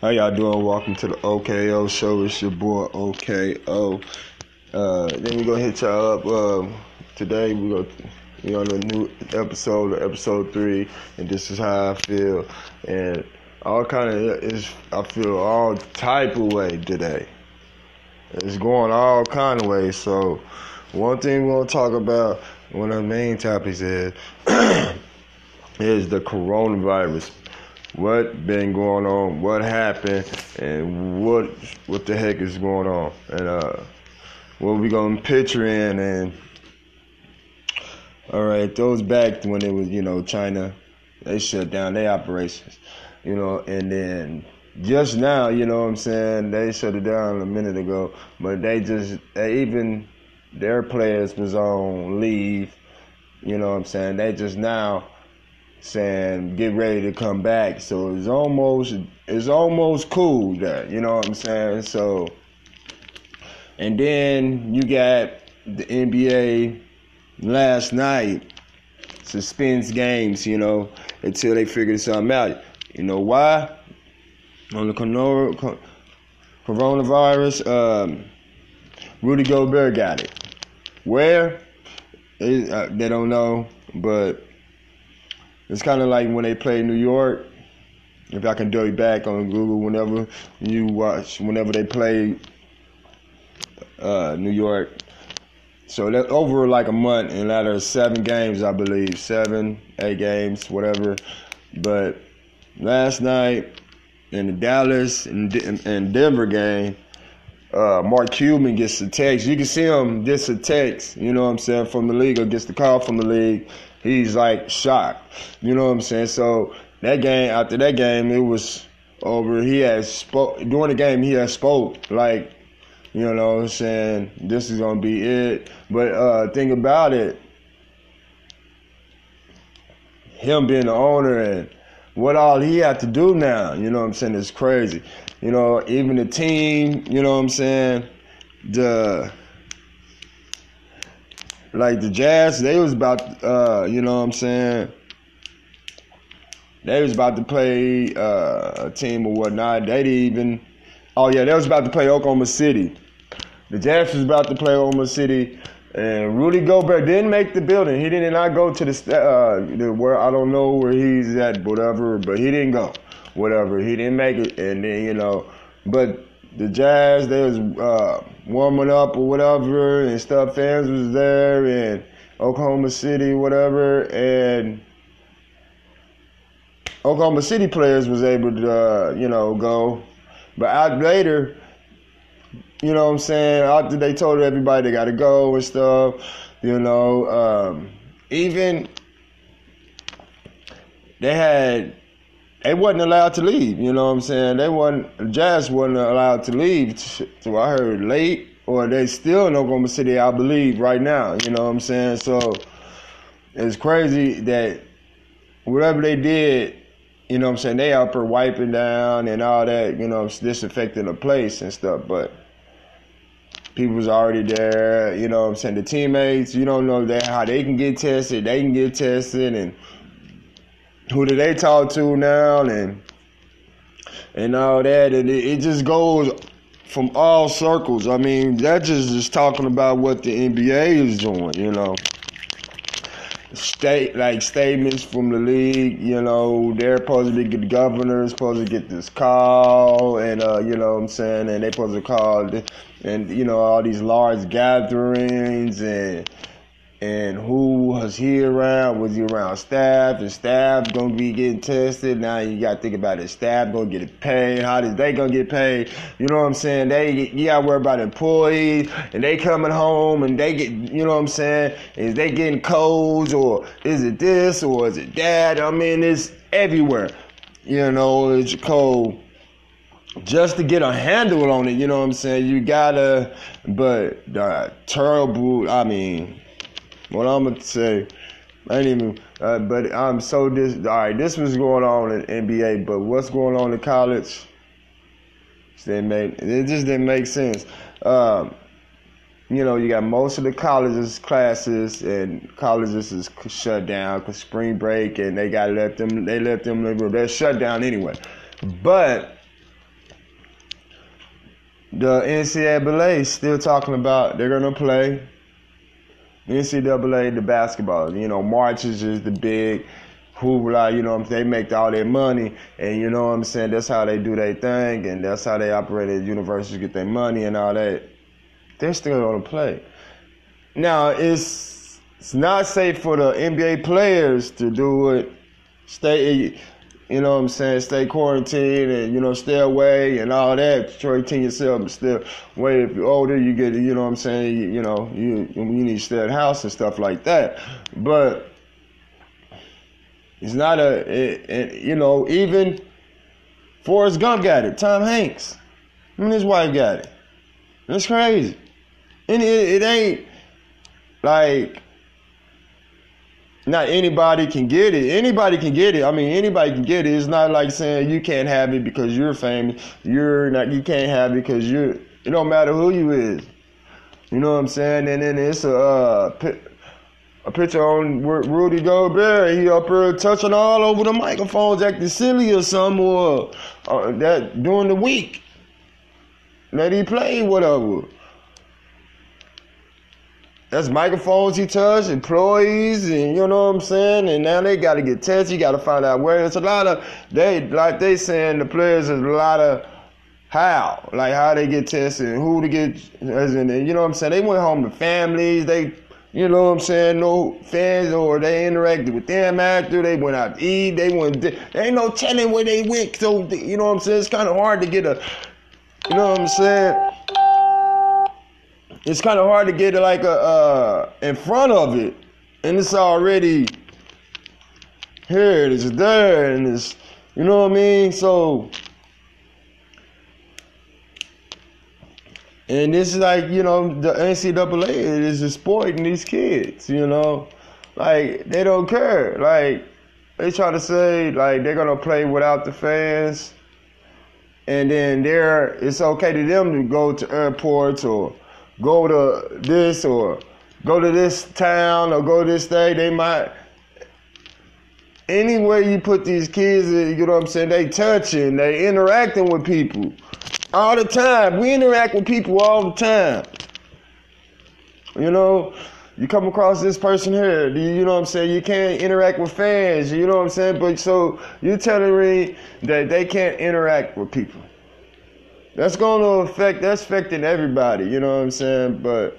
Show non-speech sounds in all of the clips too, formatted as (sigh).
How y'all doing? Welcome to the OKO show. It's your boy OKO. Uh, then we gonna hit y'all up. Uh, today we go we on a new episode, episode three, and this is how I feel. And all kind of is I feel all type of way today. It's going all kind of ways. So one thing we're gonna talk about, one of the main topics is (coughs) is the coronavirus what been going on, what happened, and what what the heck is going on, and uh, what we gonna picture in, and all right, those back when it was you know China, they shut down their operations, you know, and then just now, you know what I'm saying, they shut it down a minute ago, but they just they even their players was on leave, you know what I'm saying, they just now saying get ready to come back. So it's almost it's almost cool that you know what I'm saying. So and then you got the NBA last night suspends games, you know, until they figure something out. You know why? On the coronavirus, um, Rudy Gobert got it. Where? It, uh, they don't know, but it's kind of like when they play New York. If I can do it back on Google, whenever you watch, whenever they play uh, New York. So that over like a month, and that are seven games, I believe, seven, eight games, whatever. But last night in the Dallas and, and Denver game, uh, Mark Cuban gets a text. You can see him gets a text, you know what I'm saying, from the league or gets the call from the league he's like shocked. You know what I'm saying? So that game, after that game, it was over. He had spoke during the game. He had spoke like, you know, what I'm saying this is gonna be it. But uh, think about it, him being the owner and what all he had to do now. You know what I'm saying? It's crazy. You know, even the team. You know what I'm saying? The like the Jazz, they was about, uh, you know what I'm saying? They was about to play uh, a team or whatnot. They didn't even. Oh yeah, they was about to play Oklahoma City. The Jazz was about to play Oklahoma City, and Rudy Gobert didn't make the building. He did not go to the, uh, the where I don't know where he's at, whatever. But he didn't go, whatever. He didn't make it, and then you know, but the Jazz, they was uh, warming up or whatever, and stuff. Fans was there, and Oklahoma City, whatever, and Oklahoma City players was able to, uh, you know, go. But out later, you know what I'm saying? After they told everybody they got to go and stuff, you know, um, even they had they wasn't allowed to leave. You know what I'm saying? They wasn't Jazz wasn't allowed to leave. So I heard late, or they still in Oklahoma City, I believe, right now. You know what I'm saying? So it's crazy that whatever they did, you know what I'm saying, they out there wiping down and all that, you know, disinfecting the place and stuff, but people was already there, you know what I'm saying, the teammates, you don't know that how they can get tested, they can get tested and who do they talk to now and and all that and it, it just goes from all circles. I mean, that just is talking about what the NBA is doing, you know. State like statements from the league, you know, they're supposed to get the governor supposed to get this call and uh, you know what I'm saying, and they're supposed to call and you know, all these large gatherings and and who was he around? Was he around staff? And staff gonna be getting tested. Now you gotta think about it. Staff gonna get paid. How does they gonna get paid? You know what I'm saying? They you gotta worry about employees and they coming home and they get you know what I'm saying? Is they getting colds or is it this or is it that? I mean it's everywhere. You know, it's cold just to get a handle on it, you know what I'm saying? You gotta, but uh, terrible. I mean, what I'm gonna say, I ain't even. Uh, but I'm so this. All right, this was going on in NBA, but what's going on in college? It make it just didn't make sense. Um, you know, you got most of the colleges classes and colleges is shut down because spring break, and they got let them. They let them. They're shut down anyway. But the NCAA still talking about they're gonna play. NCAA the basketball, you know, marches is just the big hoopla, you know, what I'm saying. they make all their money, and you know what I'm saying. That's how they do their thing, and that's how they operate at universities, get their money and all that. They're still gonna play. Now it's it's not safe for the NBA players to do it. Stay you know what I'm saying, stay quarantined and, you know, stay away and all that. Quarantine yourself, and still, wait, if you're older, you get, you know what I'm saying, you, you know, you, you need to stay at house and stuff like that. But it's not a, it, it, you know, even Forrest Gump got it, Tom Hanks, and his wife got it. That's crazy. And it, it ain't like, not anybody can get it. Anybody can get it. I mean, anybody can get it. It's not like saying you can't have it because you're famous. You're not. You can't have it because you're. It don't matter who you is. You know what I'm saying? And then it's a uh, a picture on Rudy Gobert. He up there touching all over the microphones, acting silly or something, or uh, that during the week that he played, whatever. That's microphones he touched, employees, and you know what I'm saying. And now they got to get tested. You got to find out where. It's a lot of they like they saying the players is a lot of how, like how they get tested and who to get. As in, you know what I'm saying. They went home to families. They, you know what I'm saying. No fans or they interacted with them after they went out to eat. They went. There ain't no telling where they went. So you know what I'm saying. It's kind of hard to get a. You know what I'm saying it's kind of hard to get like a uh, in front of it, and it's already here. It's there, and it's you know what I mean. So, and this is like you know the NCAA is exploiting these kids. You know, like they don't care. Like they try to say like they're gonna play without the fans, and then there it's okay to them to go to airports or go to this or go to this town or go this day, they might anywhere you put these kids, you know what I'm saying, they touching, they interacting with people all the time. We interact with people all the time. You know, you come across this person here, you know what I'm saying? You can't interact with fans, you know what I'm saying? But so you're telling me that they can't interact with people. That's going to affect, that's affecting everybody, you know what I'm saying? But,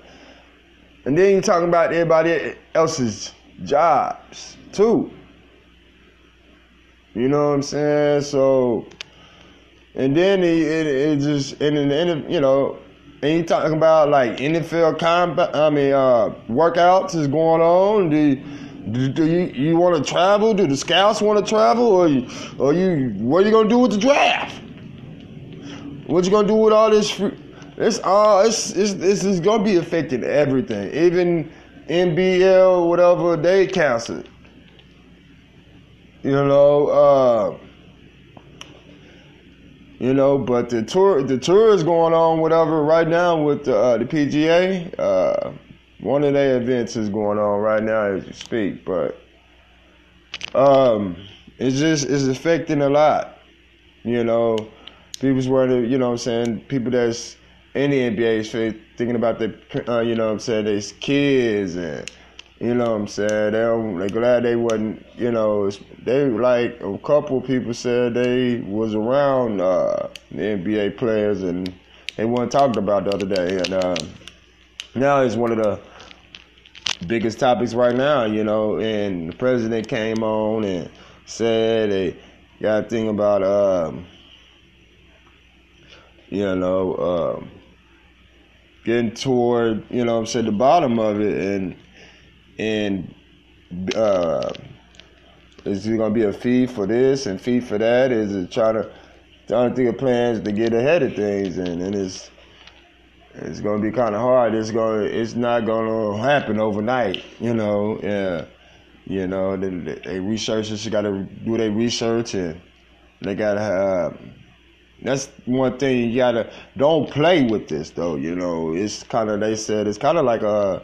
and then you're talking about everybody else's jobs too. You know what I'm saying? So, and then it, it, it just, and then, you know, and you talking about like NFL combine, I mean, uh, workouts is going on. Do, do, do you you want to travel? Do the scouts want to travel, or you, or you what are you gonna do with the draft? What you gonna do with all this? Free- it's all it's, it's it's it's gonna be affecting everything. Even NBL, whatever they canceled. You know, uh, you know, but the tour the tour is going on, whatever, right now with the, uh, the PGA. Uh, one of their events is going on right now as you speak, but um, it's just it's affecting a lot. You know, people's were, you know what I'm saying, people that's in the NBA thinking about the, uh, you know what I'm saying, there's kids and, you know what I'm saying, they don't, they glad they wasn't, you know, they like, a couple people said they was around uh, the NBA players and they weren't talked about the other day. And uh, now it's one of the biggest topics right now, you know, and the president came on and said they got a thing about, um, you know, um, getting toward, you know I'm saying, the bottom of it and and uh, is it gonna be a fee for this and fee for that? Is it trying to trying to think of plans to get ahead of things and, and it's it's gonna be kinda hard. It's gonna it's not gonna happen overnight, you know. Yeah. You know, they, they researchers gotta do their research and they gotta have that's one thing you gotta don't play with this though. You know, it's kind of they said it's kind of like a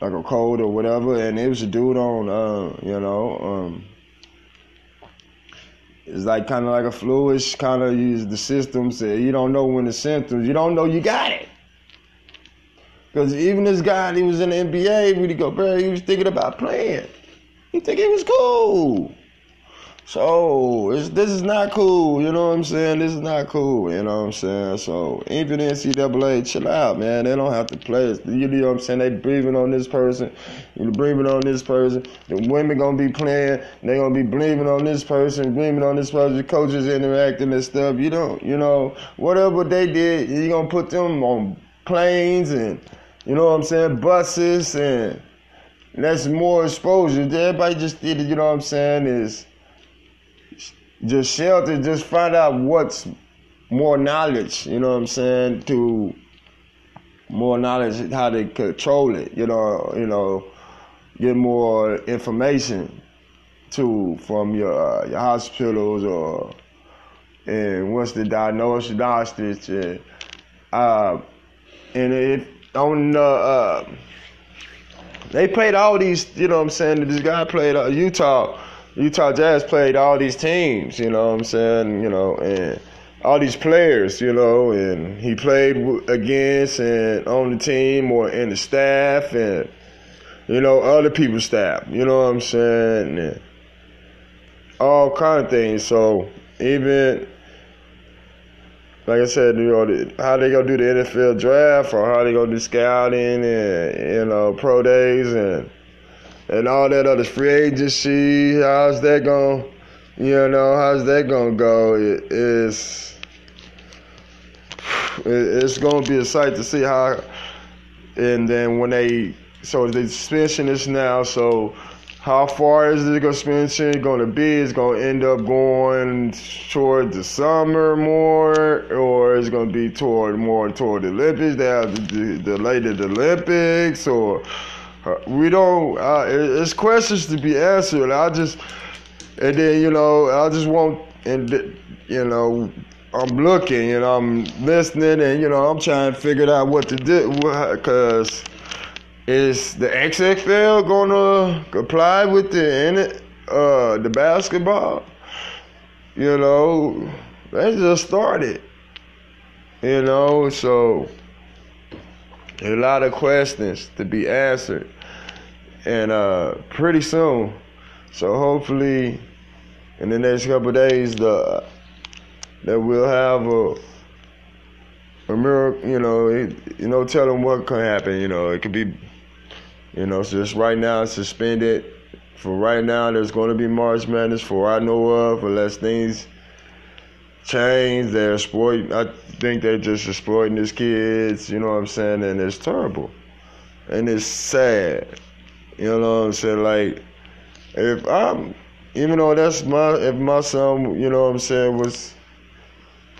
like a cold or whatever, and it was a dude on uh, you know um, it's like kind of like a fluish kind of use the system. Say you don't know when the symptoms, you don't know you got it. Because even this guy, he was in the NBA, go bro he was thinking about playing. He think it was cool. So this is not cool, you know what I'm saying? This is not cool, you know what I'm saying? So even the NCAA, chill out, man. They don't have to play. You know what I'm saying? They breathing on this person, you breathing on this person. The women gonna be playing. They gonna be breathing on this person, breathing on this person. The coaches interacting and stuff. You don't, you know, whatever they did, you gonna put them on planes and, you know what I'm saying, buses and that's more exposure. Everybody just did it, you know what I'm saying? Is just shelter, just find out what's more knowledge, you know what I'm saying, to more knowledge how to control it, you know, you know, get more information to from your uh, your hospitals or and what's the diagnosis and uh and it on the uh, they played all these, you know what I'm saying, this guy played uh, Utah Utah Jazz played all these teams, you know what I'm saying, you know, and all these players, you know, and he played against and on the team or in the staff and, you know, other people's staff, you know what I'm saying, and all kind of things. So even, like I said, you know, how they gonna do the NFL draft or how they gonna do scouting and, you know, pro days and and all that other free agency. How's that going? You know, how's that gonna go? It is. It's gonna be a sight to see how. And then when they, so the suspension is now. So how far is the suspension going to be? It's going to end up going toward the summer more, or it's going to be toward more toward the Olympics. They have to delay the Olympics, or we don't. Uh, it's questions to be answered. I just, and then you know, I just want, and you know, I'm looking, know, I'm listening, and you know, I'm trying to figure out what to do, because is the XFL gonna comply with the uh the basketball? You know, they just started. You know, so a lot of questions to be answered, and uh, pretty soon. So hopefully, in the next couple days, the that we'll have a a miracle. You know, you know, tell them what can happen. You know, it could be, you know, so just right now suspended. For right now, there's going to be March Madness, for I know of, unless things change. They're exploiting. I think they're just exploiting these kids. You know what I'm saying? And it's terrible, and it's sad. You know what I'm saying? Like, if I'm, even though that's my, if my son, you know what I'm saying, was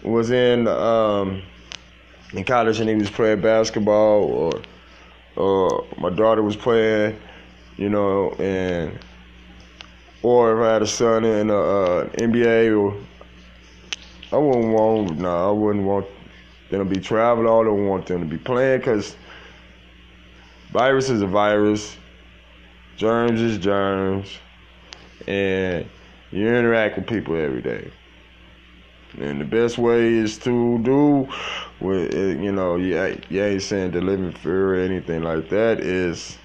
was in um in college and he was playing basketball, or or my daughter was playing, you know, and or if I had a son in the uh, NBA or I wouldn't want, nah, I wouldn't want them to be traveling. I don't want them to be playing because virus is a virus, germs is germs, and you interact with people every day. And the best way is to do, with you know, you, you ain't saying to live in fear or anything like that. Is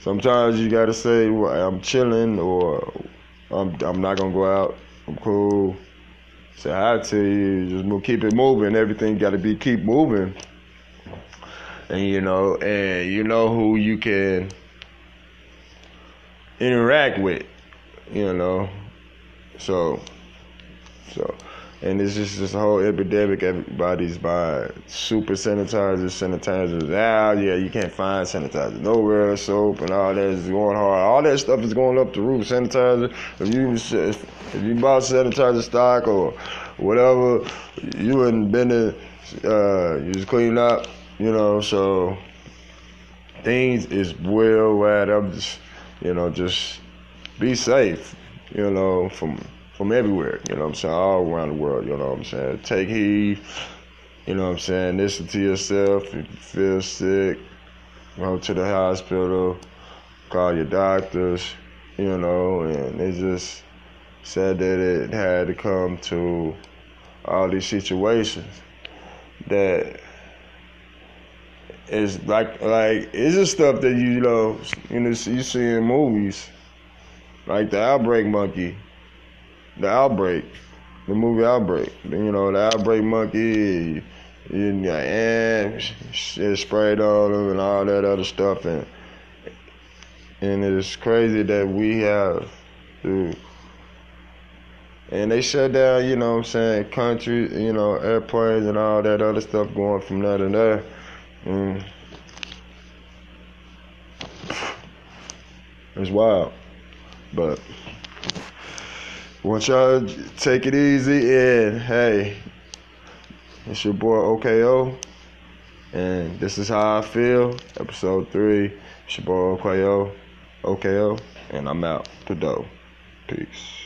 sometimes you gotta say, well, I'm chilling, or I'm I'm not gonna go out. I'm cool. So I tell you, just keep it moving. Everything got to be keep moving. And you know, and you know who you can interact with. You know, so so. And it's just this whole epidemic. Everybody's buying super sanitizers, sanitizers. Ah, yeah, you can't find sanitizer nowhere. Soap and all that is going hard. All that stuff is going up the roof. Sanitizer. If you if you bought sanitizer stock or whatever, you wouldn't been to, uh, you just clean up. You know, so things is well wide. I'm just, you know, just be safe. You know, from from everywhere, you know what I'm saying, all around the world, you know what I'm saying. Take heed, you know what I'm saying, listen to yourself if you feel sick, go to the hospital, call your doctors, you know, and it's just said that it had to come to all these situations that is like like it's just stuff that you, know you know you see in movies. Like the outbreak monkey. The outbreak. The movie outbreak. You know the outbreak monkey got and shit sprayed on them and all that other stuff and and it's crazy that we have to and they shut down, you know what I'm saying, country, you know, airplanes and all that other stuff going from there to there. Mm. It's wild. But want y'all take it easy and hey, it's your boy OKO. And this is how I feel. Episode three. It's your boy OKO. OKO. And I'm out to dough. Peace.